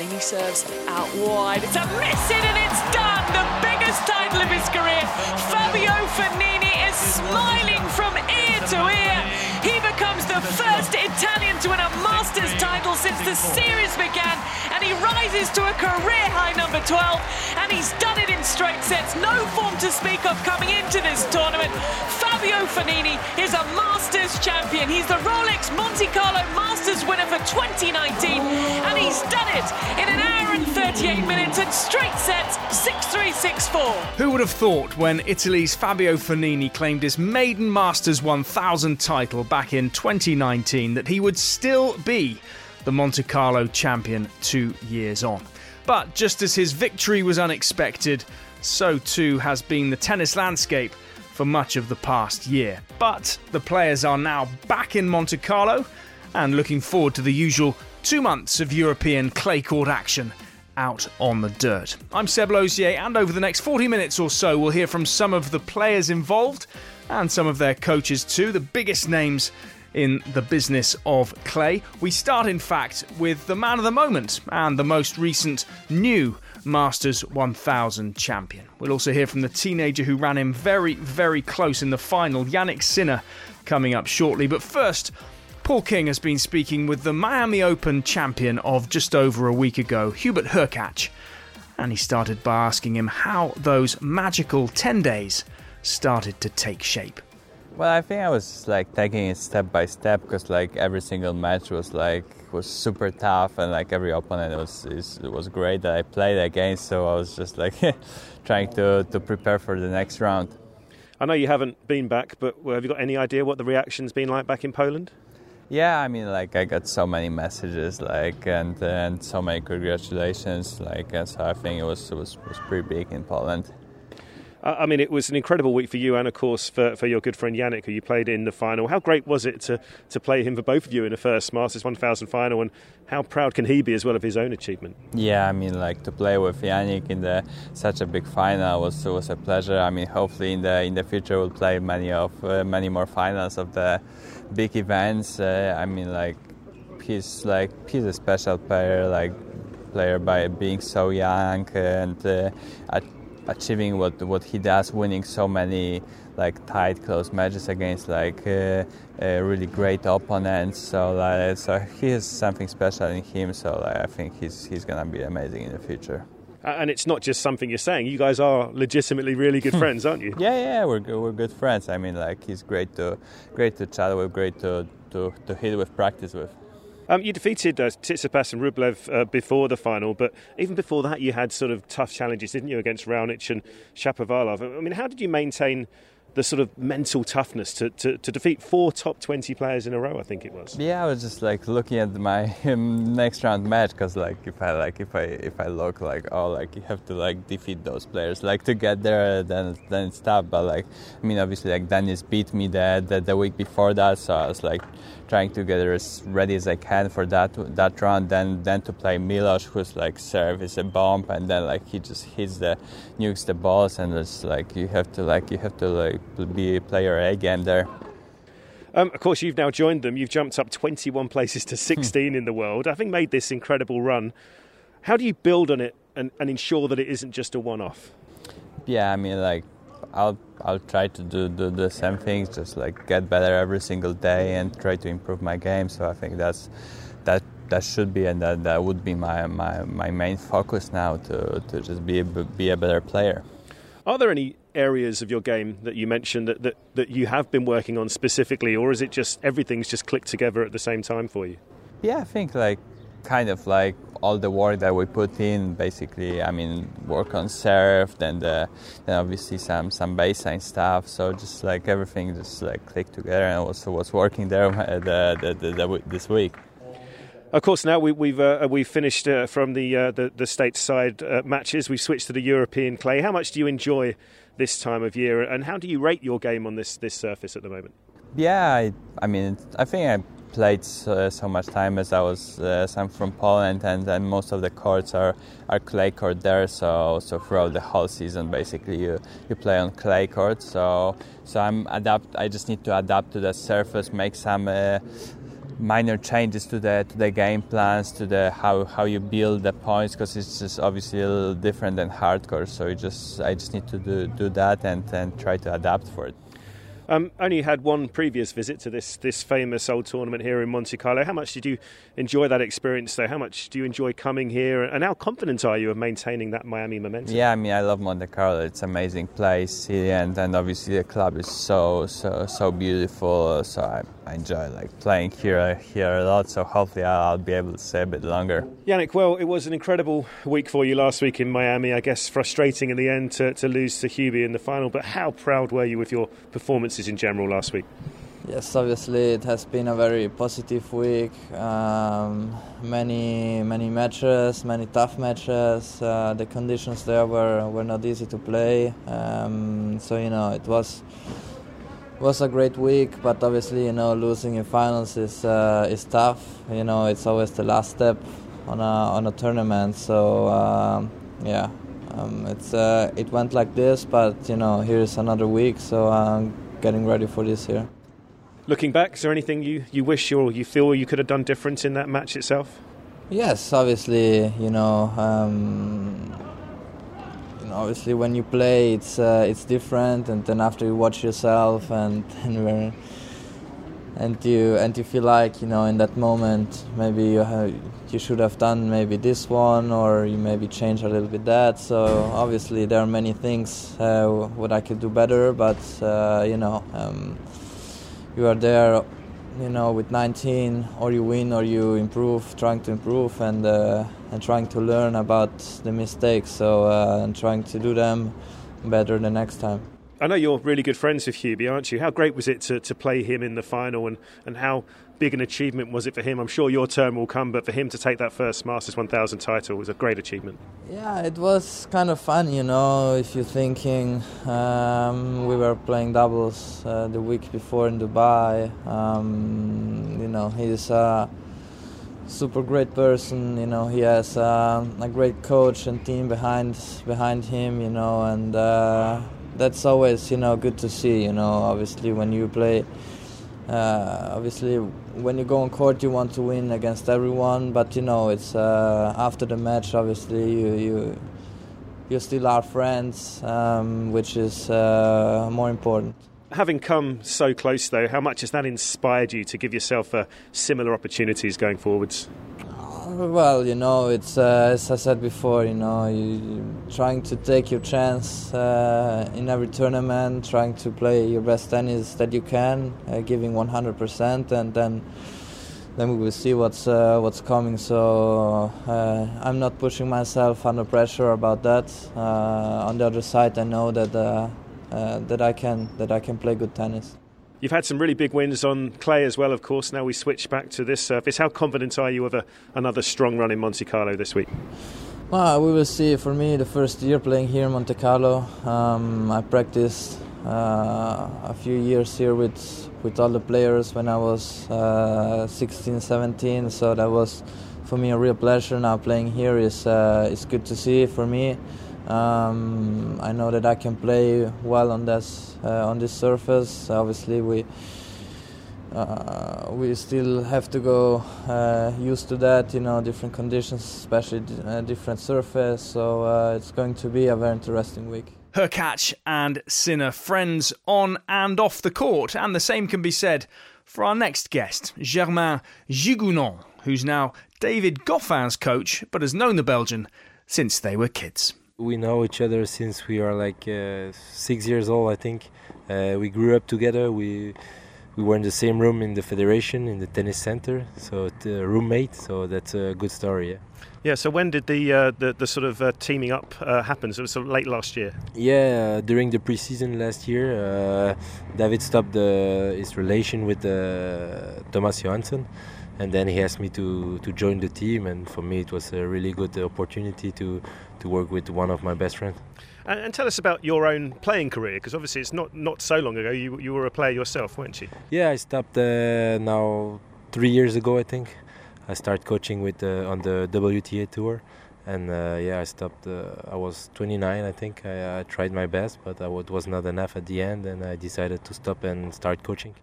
Fognini serves out wide. It's a miss and it's done. The biggest title of his career. Fabio Fognini is smiling from ear to ear. He becomes the first Italian to win a Masters title since the series began, and he rises to a career high number 12. And he's done it in straight sets. No form to speak of coming into this tournament. Fabio Fognini is a Masters champion. He's the Rolex Monte Carlo Masters winner for 2019, and he's done it in an hour and 38 minutes and straight sets 6 3 6 4. Who would have thought when Italy's Fabio Fognini claimed his maiden Masters 1000 title back in 2019 that he would still be the Monte Carlo champion two years on? But just as his victory was unexpected, so too has been the tennis landscape for much of the past year. But the players are now back in Monte Carlo and looking forward to the usual two months of European clay court action out on the dirt. I'm Seb Lozier, and over the next 40 minutes or so, we'll hear from some of the players involved and some of their coaches too, the biggest names in the business of clay. We start, in fact, with the man of the moment and the most recent new Masters 1000 champion. We'll also hear from the teenager who ran him very, very close in the final, Jannik Sinner, coming up shortly. But first, Paul King has been speaking with the Miami Open champion of just over a week ago, Hubert Hurkacz. And he started by asking him how those magical 10 days started to take shape. Well, I think I was like taking it step by step because like every single match was like was super tough and like every opponent was is, was great that I played against. So I was just like trying to to prepare for the next round. I know you haven't been back, but have you got any idea what the reaction's been like back in Poland? Yeah, I mean, like I got so many messages, like and and so many congratulations, like and so I think it was it was was pretty big in Poland. I mean, it was an incredible week for you and, of course, for, for your good friend Jannik, who you played in the final. How great was it to, to play him for both of you in the first Masters 1000 final, and how proud can he be as well of his own achievement? Yeah, I mean, like to play with Jannik in the such a big final was was a pleasure. I mean, hopefully in the in the future we'll play many of uh, many more finals of the big events. Uh, I mean, like he's like he's a special player, like player by being so young and. Uh, achieving what what he does, winning so many like tight, close matches against like uh, uh, really great opponents. So like, so he has something special in him. So like, I think he's he's gonna be amazing in the future. And it's not just something you're saying. You guys are legitimately really good friends, aren't you? Yeah, yeah, we're good, we're good friends. I mean, like he's great to great to chat with, great to to, to hit with, practice with. Um, you defeated uh, Tsitsipas and Rublev uh, before the final, but even before that, you had sort of tough challenges, didn't you, against Raonic and Shapovalov? I mean, how did you maintain the sort of mental toughness to, to, to, defeat four top 20 players in a row i think it was yeah i was just like looking at my um, next round match because like if i like if i if i look like oh like you have to like defeat those players like to get there then then it's tough but like i mean obviously like denis beat me the, the, the week before that so i was like trying to get as ready as I can for that that round. Then then to play Milos, who's like serve is a bomb, and then like he just hits the nukes the balls, and it's like you have to like you have to like be a player A game there. Um, of course, you've now joined them. You've jumped up 21 places to 16 in the world, having made this incredible run. How do you build on it and, and ensure that it isn't just a one-off? Yeah, I mean, like I'll I'll try to do, do the same things, just like get better every single day and try to improve my game. So I think that's that that should be and that, that would be my, my, my main focus now to, to just be a, be a better player. Are there any areas of your game that you mentioned that, that, that you have been working on specifically, or is it just everything's just clicked together at the same time for you? Yeah, I think like kind of like all the work that we put in basically i mean work on serve then the then obviously some some baseline stuff so just like everything just like clicked together and also was working there uh, the, the, the, the this week of course, now we, have uh, we've finished uh, from the, uh, the the stateside uh, matches. We've switched to the European clay. How much do you enjoy this time of year, and how do you rate your game on this this surface at the moment? Yeah, I, I mean, I think I played so, much time as I was. Uh, I'm from Poland, and, and most of the courts are, are clay court there. So so throughout the whole season, basically you, you play on clay court. So so I'm adapt. I just need to adapt to the surface, make some. Uh, minor changes to the to the game plans, to the how how you build the points, because it's just obviously a little different than hard court. So you just I just need to do do that and and try to adapt for it. Um, only had one previous visit to this this famous old tournament here in Monte Carlo. How much did you enjoy that experience, though? How much do you enjoy coming here, and how confident are you of maintaining that Miami momentum? Yeah, I mean, I love Monte Carlo. It's an amazing place, and and obviously the club is so so so beautiful. So I, I enjoy like playing here here a lot. So hopefully I'll, I'll be able to stay a bit longer. Jannik, well, it was an incredible week for you last week in Miami. I guess frustrating in the end to, to lose to Hubie in the final, but how proud were you with your in general last week? Yes, obviously it has been a very positive week. Um, many many matches, many tough matches. Uh, the conditions there were, were not easy to play. Um, so you know it was was a great week, but obviously you know losing in finals is uh, is tough. You know it's always the last step on a on a tournament. So um, yeah, um, it's uh, it went like this, but you know here's another week. So I'm getting ready for this year. Looking back, is there anything you, you wish or you feel you could have done different in that match itself? Yes, obviously, you know, um, you know obviously when you play, it's uh, it's different, and then after you watch yourself, and and and you and you feel like you know in that moment maybe you have, you should have done maybe this one or you maybe change a little bit that. So obviously there are many things uh, what I could do better but uh, you know um, you are there you know with 19 or you win or you improve trying to improve and uh, and trying to learn about the mistakes. So uh, and trying to do them better the next time I know you're really good friends with Hubie, aren't you? How great was it to, to play him in the final, and, and how big an achievement was it for him? I'm sure your turn will come, but for him to take that first Masters 1000 title was a great achievement. Yeah, it was kind of fun, you know. If you're thinking, um, we were playing doubles uh, the week before in Dubai. Um, you know, he's a super great person. You know, he has uh, a great coach and team behind behind him. You know, and. Uh, that's always you know good to see. You know, obviously when you play, uh, obviously when you go on court you want to win against everyone, but you know it's uh, after the match. Obviously you you you still are friends, um, which is uh, more important. Having come so close, though, how much has that inspired you to give yourself uh, similar opportunities going forwards? Well, you know, it's uh, as I said before. You know, you, trying to take your chance uh, in every tournament, trying to play your best tennis that you can, uh, giving 100%, and then then we will see what's uh, what's coming. So uh, I'm not pushing myself under pressure about that. Uh, on the other side, I know that that I can that I can play good tennis. You've had some really big wins on clay as well, of course. Now we switch back to this surface. How confident are you of a, another strong run in Monte Carlo this week? Well, we will see. For me, the first year playing here in Monte Carlo, um, I practiced uh, a few years here with with all the players when I was uh, 16, 17. So that was for me a real pleasure. Now playing here is uh, is good to see for me. Um, I know that I can play well on this uh, on this surface. Obviously, we uh, we still have to go uh, used to that. You know, different conditions, especially uh, different surface. So uh, it's going to be a very interesting week. Hurkacz and Sinner friends on and off the court, and the same can be said for our next guest, Germain Gigounon, who's now David Goffin's coach, but has known the Belgian since they were kids we know each other since we are like uh, six years old. I think uh, we grew up together. We we were in the same room in the federation in the tennis center, so the roommate. So that's a good story. Yeah. Yeah. So when did the uh, the, the sort of uh, teaming up uh, happen? So it was sort of late last year. Yeah, uh, during the preseason last year, David stopped his relation with Thomas Johansson and then he asked me to to join the team and for me it was a really good opportunity to to work with one of my best friends and, and tell us about your own playing career because obviously it's not not so long ago you you were a player yourself weren't you yeah i stopped uh, now 3 years ago i think i started coaching with uh, on the WTA tour and uh, yeah, I stopped. Uh, I was 29, I think. I, I tried my best, but it was not enough at the end, and I decided to stop and start coaching.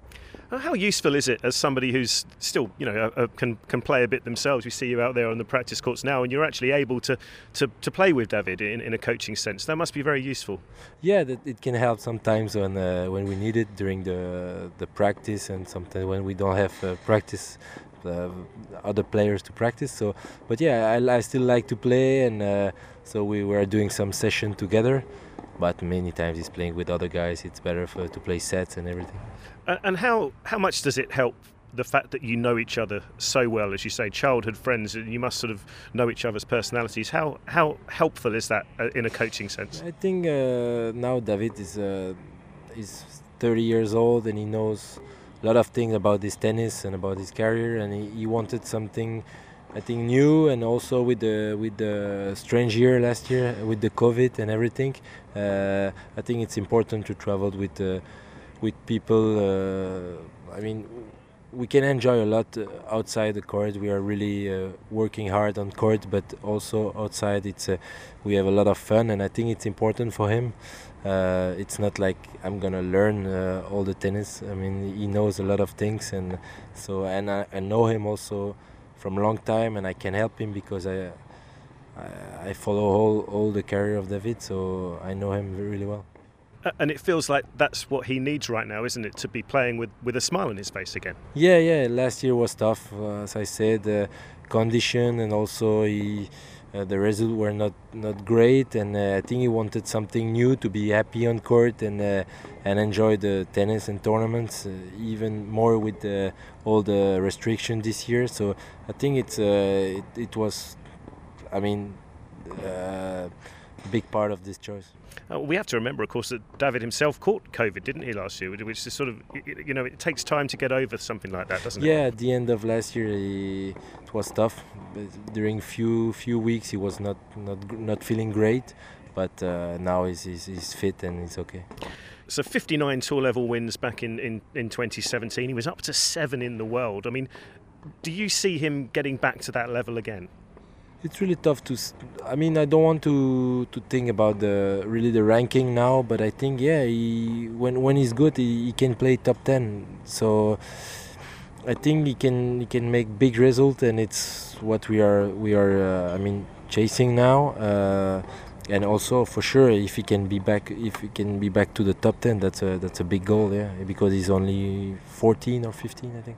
How useful is it as somebody who's still, you know, can can play a bit themselves? We see you out there on the practice courts now, and you're actually able to to, to play with David in, in a coaching sense. That must be very useful. Yeah, it can help sometimes when uh, when we need it during the the practice, and sometimes when we don't have uh, practice. Uh, other players to practice so but yeah I, I still like to play and uh, so we were doing some session together but many times he's playing with other guys it's better for, to play sets and everything and how how much does it help the fact that you know each other so well, as you say, childhood friends, and you must sort of know each other's personalities. How how helpful is that uh, in a coaching sense? I think uh, now David is uh, is 30 years old and he knows a lot of things about his tennis and about his career, and he, he wanted something. I think new and also with the with the strange year last year with the COVID and everything, uh, I think it's important to travel with uh, with people. Uh, I mean, we can enjoy a lot uh, outside the court. We are really uh, working hard on court, but also outside, it's we have a lot of fun, and I think it's important for him. Uh, it's not like I'm gonna learn uh, all the tennis. I mean, he knows a lot of things, and so and I, I, know him also from a long time, and I can help him because I I, I follow all all the career of David, so I know him really well and it feels like that's what he needs right now, isn't it? To be playing with, with a smile on his face again. Yeah, yeah. Last year was tough, uh, as I said, uh, condition and also he, uh, the results were not not great, and uh, I think he wanted something new to be happy on court and uh, and enjoy the tennis and tournaments uh, even more with all the restrictions this year. So I think it's it, it was, I mean, a big part of this choice. Uh, we have to remember, of course, that David himself caught COVID, didn't he, last year? Which is sort of, you know, it takes time to get over something like that, doesn't it? Yeah, at the end of last year, he, it was tough. During few few weeks, he was not not not feeling great, but uh, now he's, he's, he's fit and he's okay. So 59 tour level wins back in, in, in 2017. He was up to seven in the world. I mean, do you see him getting back to that level again? It's really tough to. I mean, I don't want to to think about the really the ranking now, but I think yeah, he, when when he's good, he, he can play top ten. So I think he can he can make big result, and it's what we are we are. Uh, I mean, chasing now. Uh, and also for sure if he can be back if he can be back to the top 10 that's a that's a big goal yeah because he's only 14 or 15 i think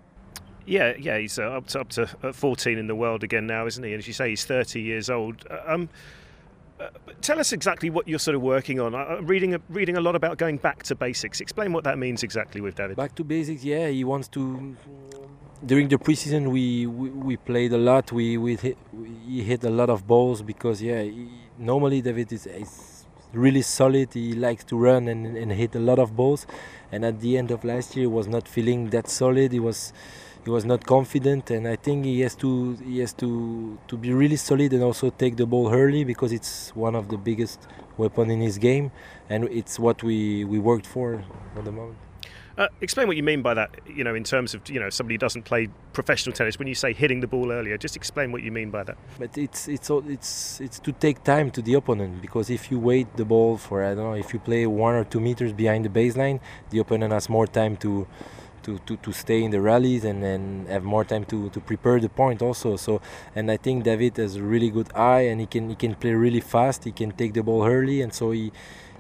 yeah, yeah, he's uh, up to up to uh, 14 in the world again now, isn't he? And as you say, he's 30 years old. Uh, um, uh, tell us exactly what you're sort of working on. I'm reading a, reading a lot about going back to basics. Explain what that means exactly with David. Back to basics, yeah. He wants to. During the preseason, we, we, we played a lot. We we hit, we hit a lot of balls because yeah, he, normally David is, is really solid. He likes to run and, and hit a lot of balls. And at the end of last year, he was not feeling that solid. He was he was not confident, and I think he has to he has to to be really solid and also take the ball early because it's one of the biggest weapon in his game, and it's what we we worked for at the moment. Uh, explain what you mean by that. You know, in terms of you know somebody who doesn't play professional tennis. When you say hitting the ball earlier, just explain what you mean by that. But it's it's it's it's to take time to the opponent because if you wait the ball for I don't know if you play one or two meters behind the baseline, the opponent has more time to to, to, to stay in the rallies and, and have more time to, to prepare the point also. So and I think David has a really good eye and he can he can play really fast. He can take the ball early and so he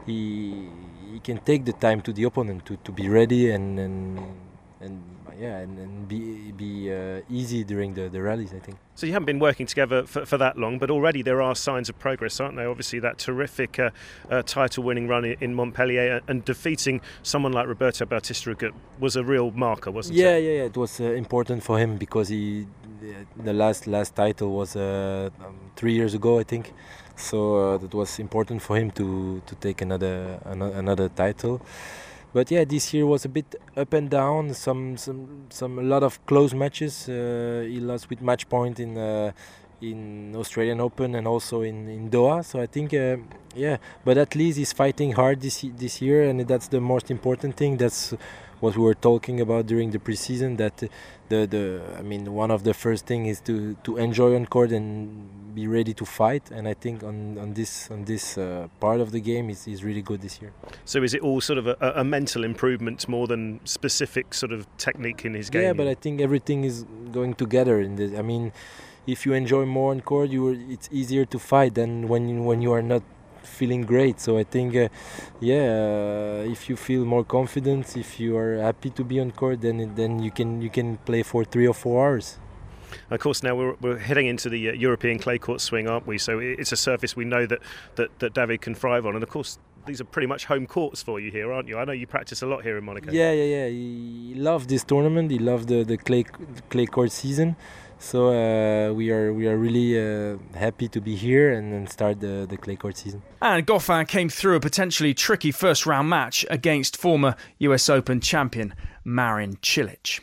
he he can take the time to the opponent to, to be ready and and and yeah, and, and be be uh, easy during the, the rallies, I think. So you haven't been working together for, for that long, but already there are signs of progress, aren't there? Obviously, that terrific uh, uh, title-winning run in Montpellier and defeating someone like Roberto Bautista was a real marker, wasn't yeah, it? Yeah, yeah, yeah it was uh, important for him because he the last last title was uh, um, three years ago, I think. So uh, that was important for him to to take another another title but yeah, this year was a bit up and down. Some some some a lot of close matches. Uh, he lost with match point in uh, in Australian Open and also in in Doha. So I think uh, yeah, but at least he's fighting hard this this year, and that's the most important thing. That's what we were talking about during the preseason. That the the I mean, one of the first thing is to to enjoy on court and be ready to fight. And I think on on this on this uh, part of the game is is really good this year. So is it all sort of a, a mental improvement more than specific sort of technique in his game? Yeah, but I think everything is going together in this. I mean if you enjoy more on court, you it's easier to fight than when you, when you are not feeling great. So I think, uh, yeah, uh, if you feel more confident, if you are happy to be on court, then then you can you can play for three or four hours. Of course, now we're, we're heading into the uh, European clay court swing, aren't we? So it's a surface we know that, that, that David can thrive on. And of course, these are pretty much home courts for you here, aren't you? I know you practice a lot here in Monaco. Yeah, yeah, yeah. He loved this tournament. He loved the, the clay, clay court season. So uh, we are we are really uh, happy to be here and, and start the, the clay court season. And Goffin came through a potentially tricky first round match against former US Open champion Marin Cilic.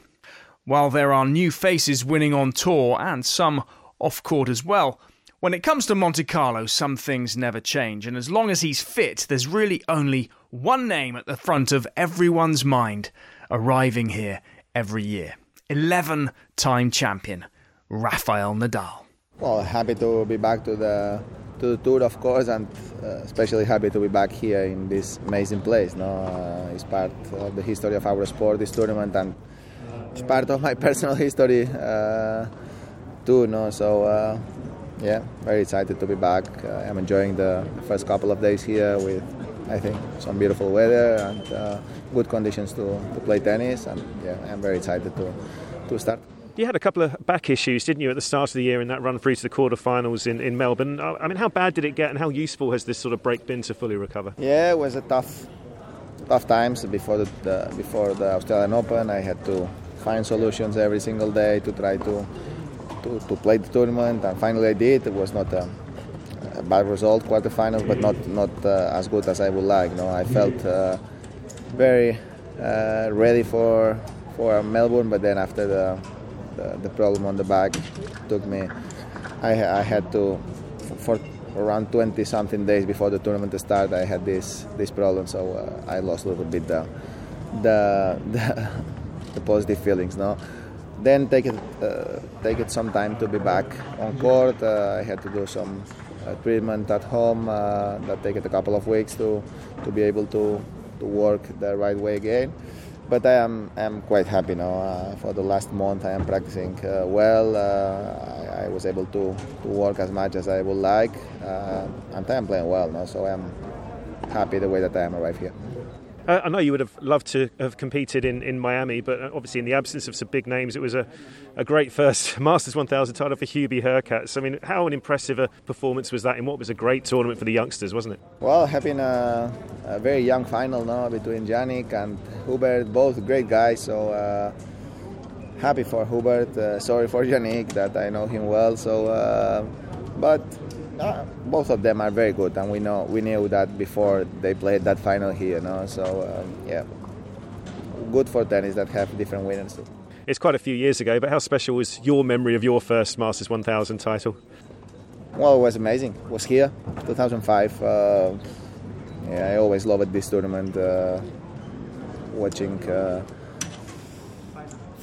While there are new faces winning on tour and some off court as well, when it comes to Monte Carlo, some things never change. And as long as he's fit, there's really only one name at the front of everyone's mind arriving here every year 11 time champion Rafael Nadal. Well, happy to be back to the to the tour, of course, and uh, especially happy to be back here in this amazing place. No, uh, it's part of the history of our sport, this tournament, and it's part of my personal history uh, too. No, so uh, yeah, very excited to be back. Uh, I'm enjoying the first couple of days here with, I think, some beautiful weather and uh, good conditions to, to play tennis, and yeah, I'm very excited to to start. You had a couple of back issues, didn't you, at the start of the year in that run through to the quarterfinals in, in Melbourne? Uh, I mean, how bad did it get, and how useful has this sort of break been to fully recover? Yeah, it was a tough, tough times before the, the before the Australian Open. I had to find solutions every single day to try to to, to play the tournament, and finally I did. It was not a, a bad result, quarterfinals, but not not uh, as good as I would like. No, I felt uh, very uh, ready for for Melbourne, but then after the the, the problem on the back took me. I, I had to for around 20 something days before the tournament to start. I had this this problem, so uh, I lost a little bit the the the, the positive feelings. No, then take it uh, take it some time to be back on court. Uh, I had to do some uh, treatment at home. Uh, that take it a couple of weeks to to be able to to work the right way again but I am am quite happy now. Uh, for the last month, I am practicing uh, well. Uh, I, I, was able to, to work as much as I would like, uh, and I am playing well now. So I am happy the way that I am arrived here. Uh, I know you would have loved to have competed in, in Miami, but uh, obviously, in the absence of some big names, it was a, a great first Masters 1000 title for Hubie Hurkacz. I mean, how an impressive a performance was that in what was a great tournament for the youngsters, wasn't it? Well, having a, a very young final now between Jannik and Hubert, both great guys, so uh, happy for Hubert. Uh, sorry for Jannik that I know him well, so uh, but uh, both of them are very good, and we know we knew that before they played that final here. No, so um, yeah, good for tennis that have different winners. It's quite a few years ago, but how special was your memory of your first Masters 1000 title? Well, it was amazing. It was here, 2005. Uh, yeah, I always loved this tournament. Uh, watching uh,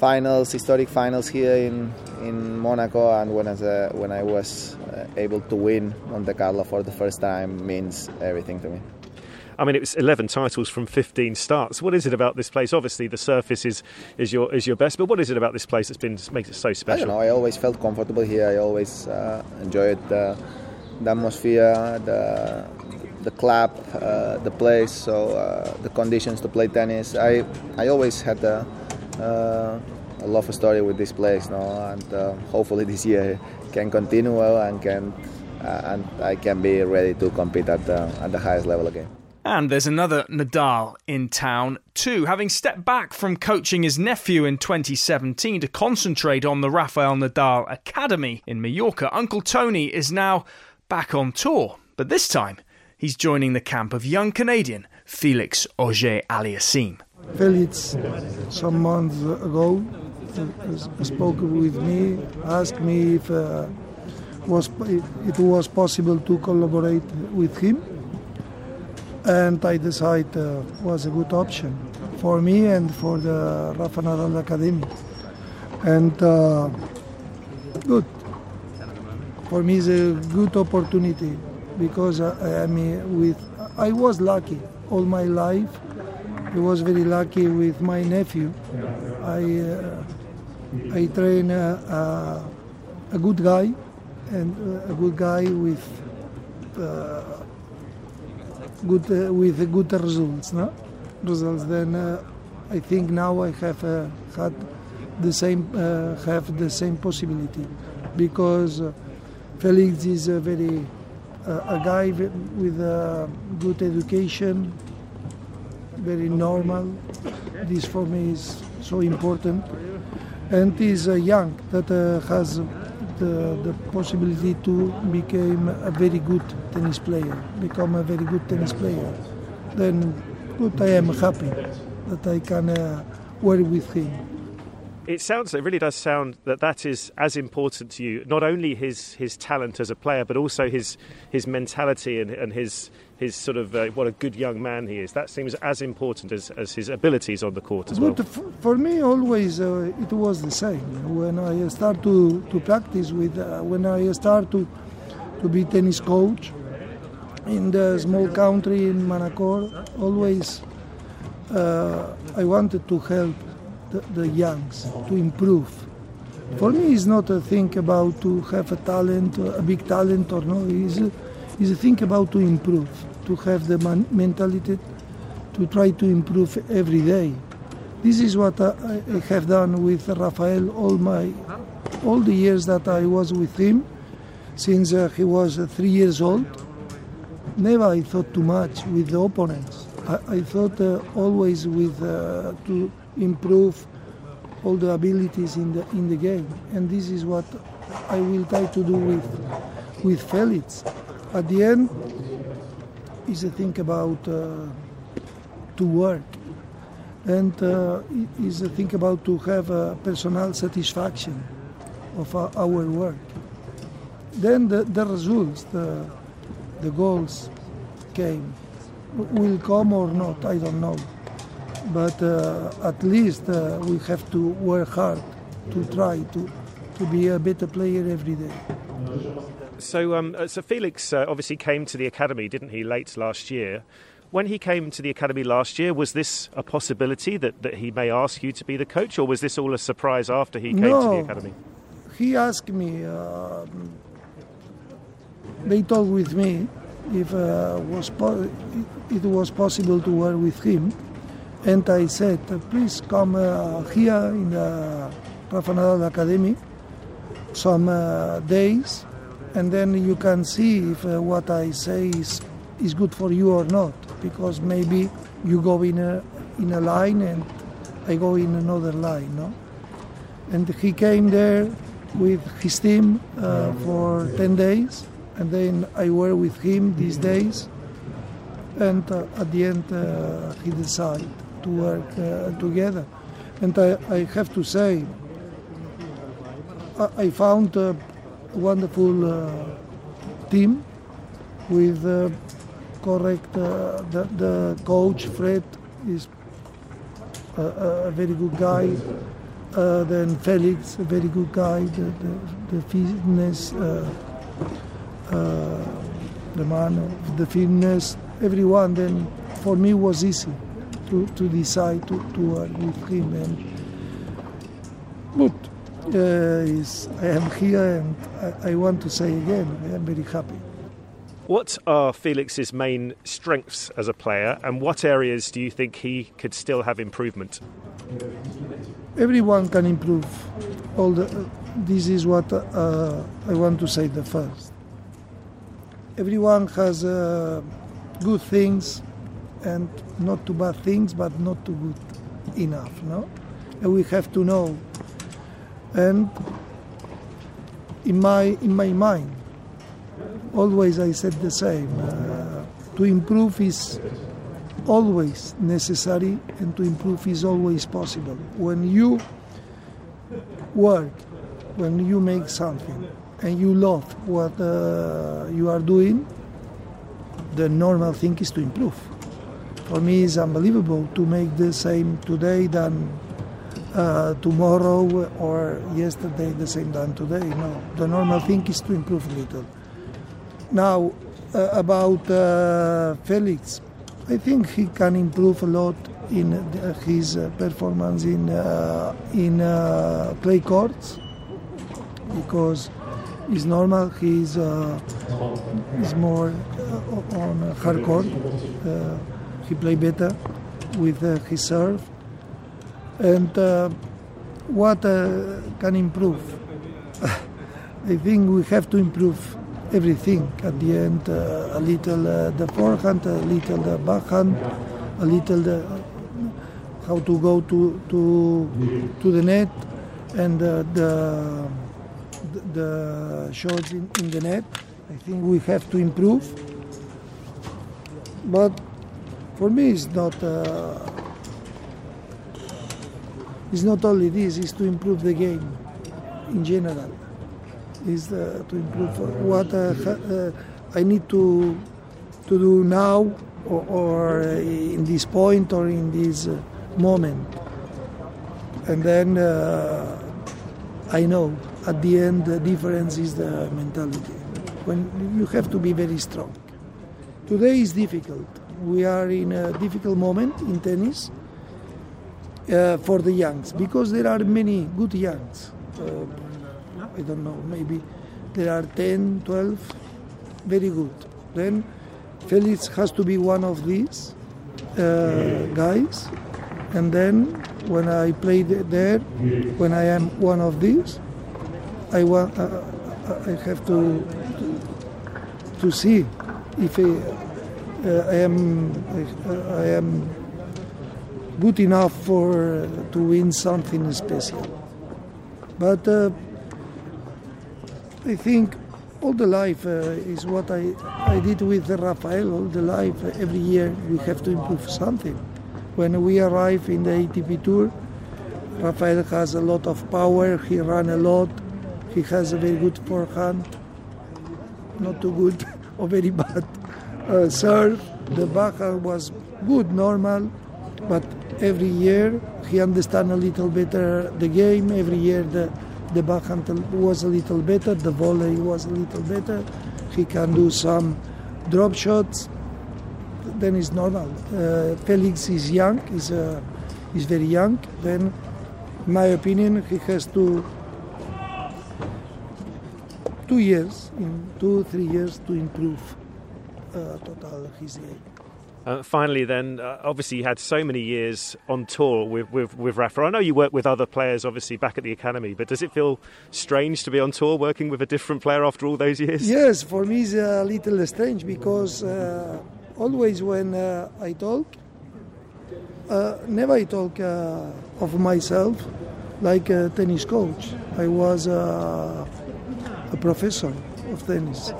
finals, historic finals here in in Monaco, and when I, when I was uh, able to win Monte Carlo for the first time means everything to me. I mean, it was 11 titles from 15 starts. What is it about this place? Obviously, the surface is, is your is your best, but what is it about this place that's been makes it so special? I don't know. I always felt comfortable here. I always uh, enjoyed the, the, atmosphere, the the club, uh, the place, so uh, the conditions to play tennis. I I always had a, uh, a love a story with this place, no, and uh, hopefully this year can continue well and can uh, and I can be ready to compete at the, at the highest level again. And there's another Nadal in town too. Having stepped back from coaching his nephew in 2017 to concentrate on the Rafael Nadal Academy in Mallorca, Uncle Toni is now back on tour. But this time, he's joining the camp of young Canadian Felix Auger Aliassime. Felix, some months ago, spoke with me, asked me if uh, was it was possible to collaborate with him, and I decided uh, was a good option. for me and for the Rafa Nadal Academy. And uh, good. For me, it's a good opportunity because I, I mean, with I was lucky all my life. I was very lucky with my nephew. I uh, I train a, a, a, good guy and a good guy with uh, good uh, with good results. No? Results. Then uh, I think now I have uh, had the same uh, have the same possibility because uh, Felix is a very uh, a guy with a good education, very normal. This for me is so important, and is uh, young that uh, has the, the possibility to become a very good tennis player, become a very good tennis player. Then, good, I am happy that I can uh, work with him it sounds it really does sound that that is as important to you not only his his talent as a player but also his his mentality and, and his his sort of uh, what a good young man he is. That seems as important as, as his abilities on the court as but well. for me always uh, it was the same. When I start to, to practice with uh, when I start to to be tennis coach in the small country in Manacor always uh, I wanted to help the, the youngs to improve. For me, it's not a thing about to have a talent, a big talent or no. It's a, it's a thing about to improve, to have the man- mentality to try to improve every day. This is what I, I have done with Rafael all my all the years that I was with him, since uh, he was uh, three years old. Never I thought too much with the opponents. I, I thought uh, always with uh, to improve all the abilities in the in the game, and this is what I will try to do with with Felix. At the end, is a thing about uh, to work, and uh, is a thing about to have a personal satisfaction of uh, our work. Then the, the results, the the goals came, will come or not, I don't know but uh, at least uh, we have to work hard to try to, to be a better player every day. So, um, uh, so Felix uh, obviously came to the academy, didn't he, late last year? When he came to the academy last year, was this a possibility that, that he may ask you to be the coach, or was this all a surprise after he came no, to the academy? He asked me, uh, they talked with me if uh, was po- it was possible to work with him and I said, please come uh, here in the Rafa Nadal Academy some uh, days, and then you can see if uh, what I say is, is good for you or not, because maybe you go in a, in a line and I go in another line, no? And he came there with his team uh, for 10 days, and then I were with him these days, and uh, at the end uh, he decided to work uh, together. And I, I, have to say, I, I found a wonderful uh, team with uh, correct. Uh, the, the coach Fred is a, a very good guy. Uh, then Felix, a very good guy. The, the, the fitness, uh, the man the fitness, everyone. Then for me was easy to, to decide to, work with him. And, but uh, I am here and I, I want to say again, I am very happy. What are Felix's main strengths as a player, and what areas do you think he could still have improvement? Everyone can improve. All the, uh, this is what uh, I want to say the first. Everyone has uh, good things and not too bad things, but not too good enough. No, and we have to know. And in my in my mind, always I said the same. Uh, to improve is always necessary, and to improve is always possible. When you work, when you make something, and you love what uh, you are doing, the normal thing is to improve for me it's unbelievable to make the same today than uh, tomorrow or yesterday the same than today. No, the normal thing is to improve a little. Now uh, about uh, Felix, I think he can improve a lot in uh, his uh, performance in uh, in clay courts because it's normal he's he's more on hard court. He play better with his serve and uh, what uh, can improve? I think we have to improve everything at the end. Uh, a little uh, the forehand, a little the backhand, a little the how to go to to to the net, and uh, the the shots in, in the net. I think we have to improve. But for me, it's not uh, it's not only this, it's to improve the game in general. Is uh, to improve what uh, uh, I need to to do now or, or uh, in this point or in this uh, moment. And then I know at the end the difference is the mentality. When you have to be very strong. Today is difficult. We are in a difficult moment in tennis uh, for the youngs because there are many good youngs. Uh, I don't know, maybe there are 10, 12, very good. Then Felix has to be one of these uh, guys. And then when I play there, when I am one of these, I, want, uh, uh, I have to, to, to see if I, uh, I am I, am good enough for to win something special. But uh, I think all the life uh, is what I, I did with Rafael. All the life, every year we have to improve something. When we arrive in the ATP Tour, Rafael has a lot of power. He ran a lot. He has a very good forehand, not too good or very bad uh. The backhand was good, normal, but every year he understand a little better the game. Every year the the backhand was a little better, the volley was a little better. He can do some drop shots. Then it's normal. Uh, Felix is young, is uh, is very young. Then, in my opinion, he has to two years, in two three years, to improve total his game. Uh, finally, then, uh, obviously, you had so many years on tour with, with, with Rafa. I know you work with other players, obviously, back at the academy, but does it feel strange to be on tour working with a different player after all those years? Yes, for me, it's a little strange because uh, always when uh, I talk, uh, never I talk uh, of myself like a tennis coach. I was a professor of tennis,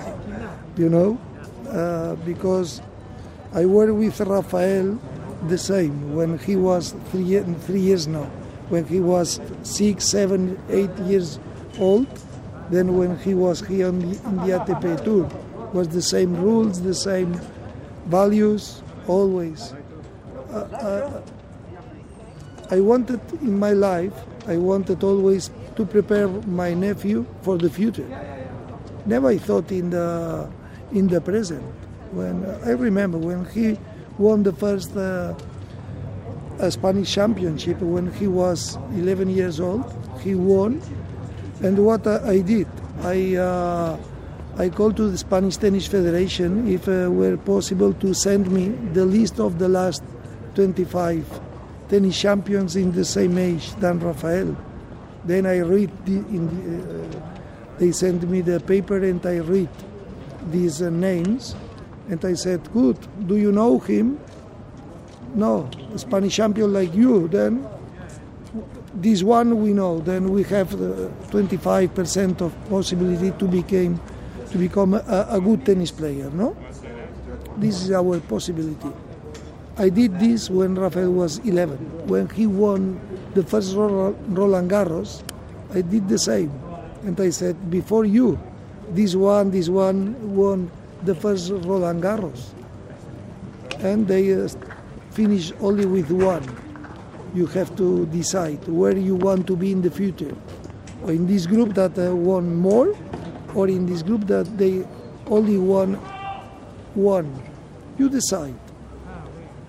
you know, because I worked with Rafael the same when he was three, three years now. When he was six, seven, eight years old, then when he was here in the, in the ATP Tour, was the same rules, the same values, always. Uh, uh, I wanted in my life, I wanted always to prepare my nephew for the future. Never I thought in the in the present. When uh, I remember when he won the first uh, Spanish championship when he was 11 years old, he won, and what I did, I. Uh, I called to the Spanish Tennis Federation if uh, were possible to send me the list of the last 25 tennis champions in the same age than Rafael. Then I read the, the uh, they sent me the paper and I read these uh, names and I said, Good, do you know him? No, a Spanish champion like you, then this one we know, then we have the 25% of possibility to become to become a, a, good tennis player, no? This is our possibility. I did this when Rafael was 11. When he won the first Roland Garros, I did the same. And I said, before you, this one, this one won the first Roland Garros. And they uh, finish only with one. You have to decide where you want to be in the future. Or in this group that uh, won more, or in this group that they only won one. You decide.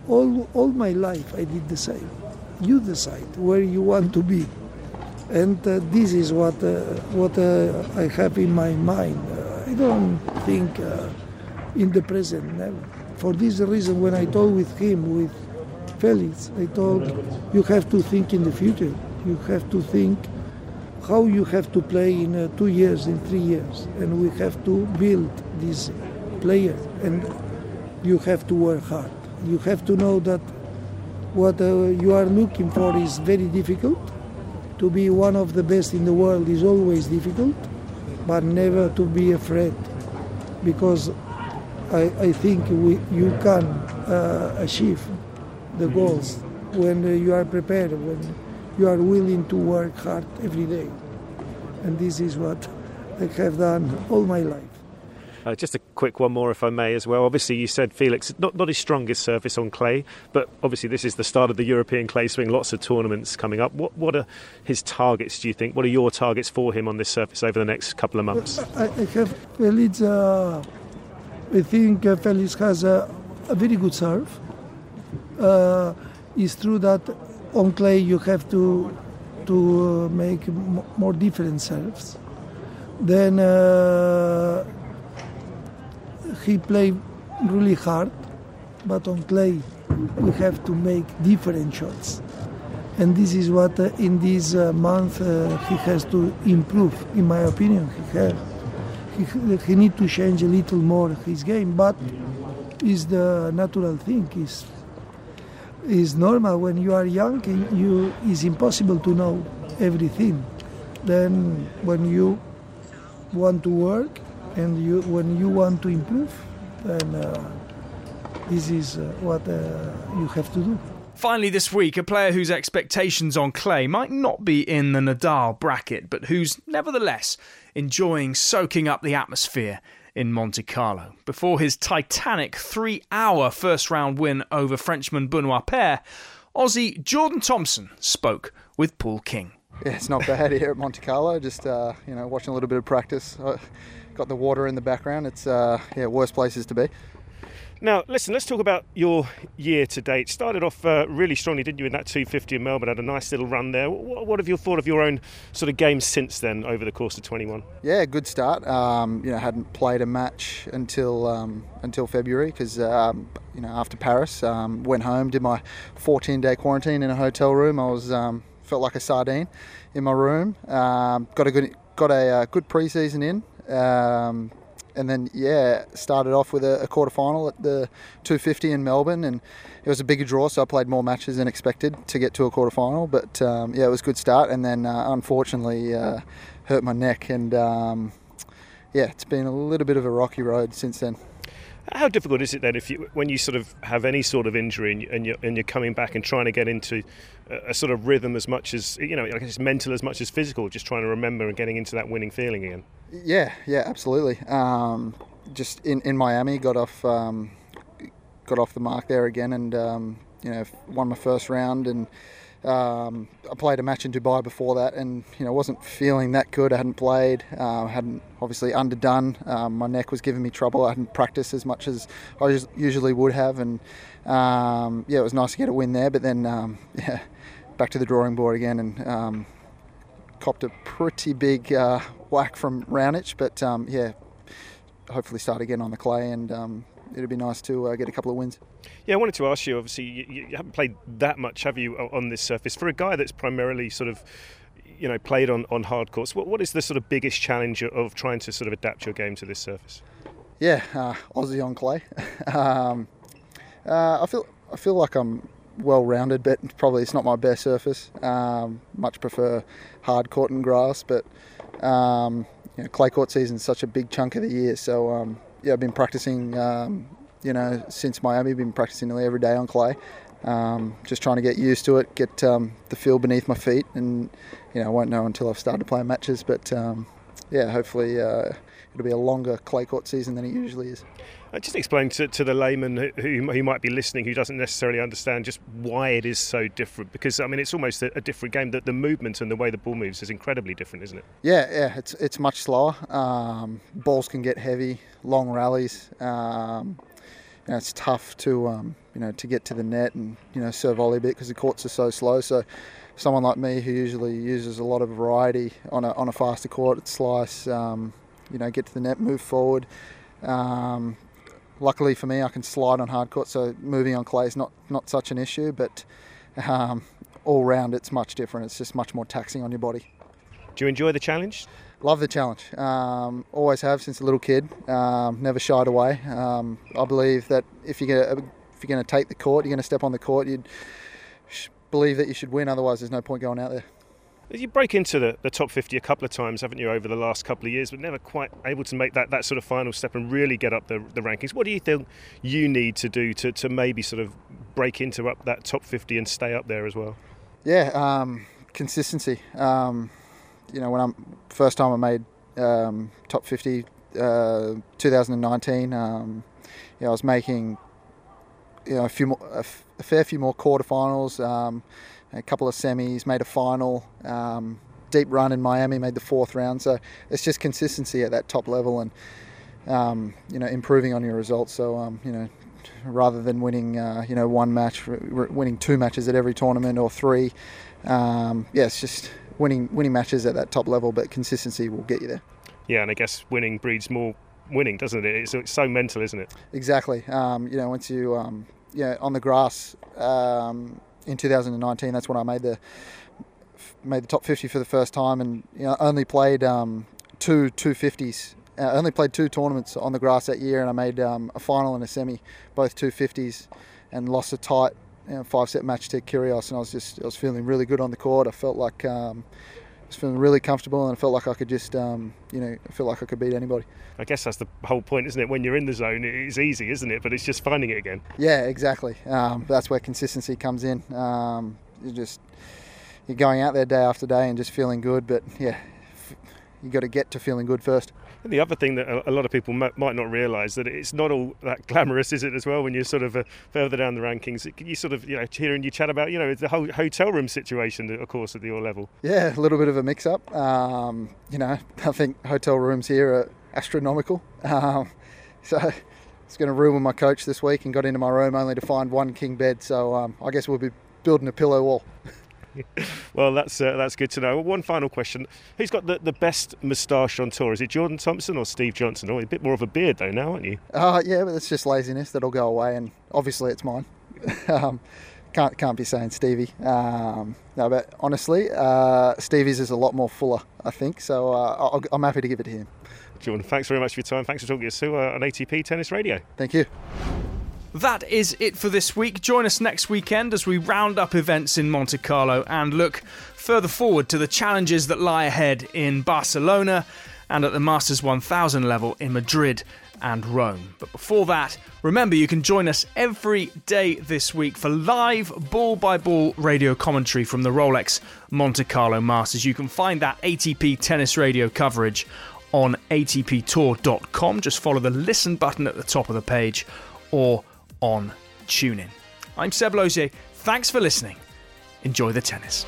All, all my life I did the same. You decide where you want to be. And uh, this is what, uh, what uh, I have in my mind. Uh, I don't think uh, in the present. Never. For this reason, when I talk with him, with Felix, I told you have to think in the future. You have to think how you have to play in uh, two years, in three years, and we have to build this player, and you have to work hard. You have to know that what you are looking for is very difficult. To be one of the best in the world is always difficult, but never to be afraid, because I, I think we, you can uh, achieve the goals when you are prepared, when you are willing to work hard every day. And this is what I have done all my life. Uh, just a quick one more, if I may, as well. Obviously, you said Felix not not his strongest surface on clay, but obviously this is the start of the European clay swing. Lots of tournaments coming up. What what are his targets? Do you think? What are your targets for him on this surface over the next couple of months? I, I have Felix. Uh, I think uh, Felix has a, a very good serve. Uh, it's true that on clay you have to to uh, make more different serves. Then uh, he played really hard, but on clay we have to make different shots. And this is what uh, in this uh, month uh, he has to improve, in my opinion. He has he, he need to change a little more his game, but is the natural thing. is is normal when you are young. You is impossible to know everything. Then when you want to work and you when you want to improve, then uh, this is uh, what uh, you have to do. Finally, this week, a player whose expectations on clay might not be in the Nadal bracket, but who's nevertheless enjoying soaking up the atmosphere in Monte Carlo. Before his titanic three hour first round win over Frenchman Benoit Paire, Aussie Jordan Thompson spoke with Paul King. Yeah, it's not bad here at Monte Carlo. Just uh, you know, watching a little bit of practice. Got the water in the background. It's uh, yeah, worst places to be. Now, listen, let's talk about your year to date. Started off uh, really strongly, didn't you, in that 250 in Melbourne? Had a nice little run there. What, what, have you thought of your own sort of game since then over the course of 21? Yeah, good start. Um, you know, hadn't played a match until um, until February because um, you know after Paris, um, went home, did my 14 day quarantine in a hotel room. I was um, felt like a sardine in my room. Um, got a good got a uh, good preseason in and then yeah, started off with a, a quarter final at the 250 in Melbourne, and it was a bigger draw, so I played more matches than expected to get to a quarter final. But um, yeah, it was a good start, and then uh, unfortunately uh, hurt my neck, and um, yeah, it's been a little bit of a rocky road since then. How difficult is it then if you, when you sort of have any sort of injury and you're, and you're coming back and trying to get into a, sort of rhythm as much as you know, I guess mental as much as physical, just trying to remember and getting into that winning feeling again. Yeah, yeah, absolutely. Um, just in, in Miami, got off um, got off the mark there again, and um, you know won my first round and um, I played a match in Dubai before that, and you know wasn't feeling that good. I hadn't played, uh, hadn't obviously underdone. Um, my neck was giving me trouble. I hadn't practiced as much as I usually would have, and um, yeah, it was nice to get a win there. But then, um, yeah, back to the drawing board again, and um, copped a pretty big uh, whack from Raonic. But yeah, hopefully start again on the clay and it'd be nice to uh, get a couple of wins. Yeah, I wanted to ask you. Obviously, you, you, haven't played that much, have you, on this surface? For a guy that's primarily sort of, you know, played on, on hard courts, what, what is the sort of biggest challenge of trying to sort of adapt your game to this surface? Yeah, uh, Aussie on clay. um, uh, I feel I feel like I'm well rounded, but probably it's not my best surface. Um, much prefer hard court and grass, but um, you know, clay court season is such a big chunk of the year, so um, yeah, I've been practicing, um, you know, since Miami. Been practicing nearly every day on clay. Um, just trying to get used to it, get um, the feel beneath my feet, and you know, I won't know until I've started playing matches. But um, yeah, hopefully, uh, it'll be a longer clay court season than it usually is. Uh, just explain to, to the layman who, who, who might be listening who doesn't necessarily understand just why it is so different because I mean it's almost a, a different game. That the movement and the way the ball moves is incredibly different isn't it? Yeah yeah it's it's much slower. Um, balls can get heavy long rallies. Um, you know, it's tough to um, you know to get to the net and you know serve volley a bit because the courts are so slow. So someone like me who usually uses a lot of variety on a, on a faster court slice um, you know get to the net move forward um, luckily for me, I can slide on hard court, so moving on clay is not, not such an issue, but um, all round it's much different. It's just much more taxing on your body. Do you enjoy the challenge? Love the challenge. Um, always have since a little kid. Um, never shied away. Um, I believe that if you're gonna, if you're going to take the court, you're going to step on the court. You'd believe that you should win. Otherwise, there's no point going out there. You break into the, the top 50 a couple of times, haven't you, over the last couple of years, but never quite able to make that, that sort of final step and really get up the, the rankings. What do you think you need to do to, to maybe sort of break into up that top 50 and stay up there as well? Yeah, um, consistency. Um, you know, when I'm first time I made um, top 50, uh, 2019, um, you know, I was making you know a few more, a, f- a fair few more quarterfinals. Um, a couple of semis, made a final, um, deep run in Miami, made the fourth round. So it's just consistency at that top level and um, you know improving on your results. So um, you know rather than winning uh, you know one match, winning two matches at every tournament or three. Um, yeah, it's just winning winning matches at that top level, but consistency will get you there. Yeah, and I guess winning breeds more winning, doesn't it? It's, it's so mental, isn't it? Exactly. Um, you know, once you um, yeah on the grass um, in 2019. That's when I made the made the top 50 for the first time, and you know, only played um, two 250s. I uh, only played two tournaments on the grass that year, and I made um, a final and a semi, both 250s, and lost a tight you know, five set match to Kyrgios. And I was just I was feeling really good on the court. I felt like um, Feeling really comfortable, and I felt like I could just um, you know I felt like I could beat anybody. I guess that's the whole point, isn't it? When you're in the zone, it's easy, isn't it? But it's just finding it again. Yeah, exactly. Um, that's where consistency comes in. Um, you just you're going out there day after day and just feeling good. But yeah, you got to get to feeling good first. And the other thing that a lot of people might not realise that it's not all that glamorous, is it? As well, when you're sort of uh, further down the rankings, you sort of you know hearing you chat about you know the whole hotel room situation, of course, at your level. Yeah, a little bit of a mix-up. Um, you know, I think hotel rooms here are astronomical. Um, so it's going to ruin my coach this week and got into my room only to find one king bed. So um, I guess we'll be building a pillow wall. Well, that's uh, that's good to know. One final question: Who's got the, the best moustache on tour? Is it Jordan Thompson or Steve Johnson? Oh, a bit more of a beard though now, aren't you? Uh, yeah, but it's just laziness that'll go away, and obviously it's mine. um, can't can't be saying Stevie. Um, no, but honestly, uh, Stevie's is a lot more fuller, I think. So uh, i am happy to give it to him. Jordan, thanks very much for your time. Thanks for talking to us uh, on ATP Tennis Radio. Thank you. That is it for this week. Join us next weekend as we round up events in Monte Carlo and look further forward to the challenges that lie ahead in Barcelona and at the Masters 1000 level in Madrid and Rome. But before that, remember you can join us every day this week for live ball by ball radio commentary from the Rolex Monte Carlo Masters. You can find that ATP tennis radio coverage on atptour.com. Just follow the listen button at the top of the page or on TuneIn. I'm Seb Lozier. Thanks for listening. Enjoy the tennis.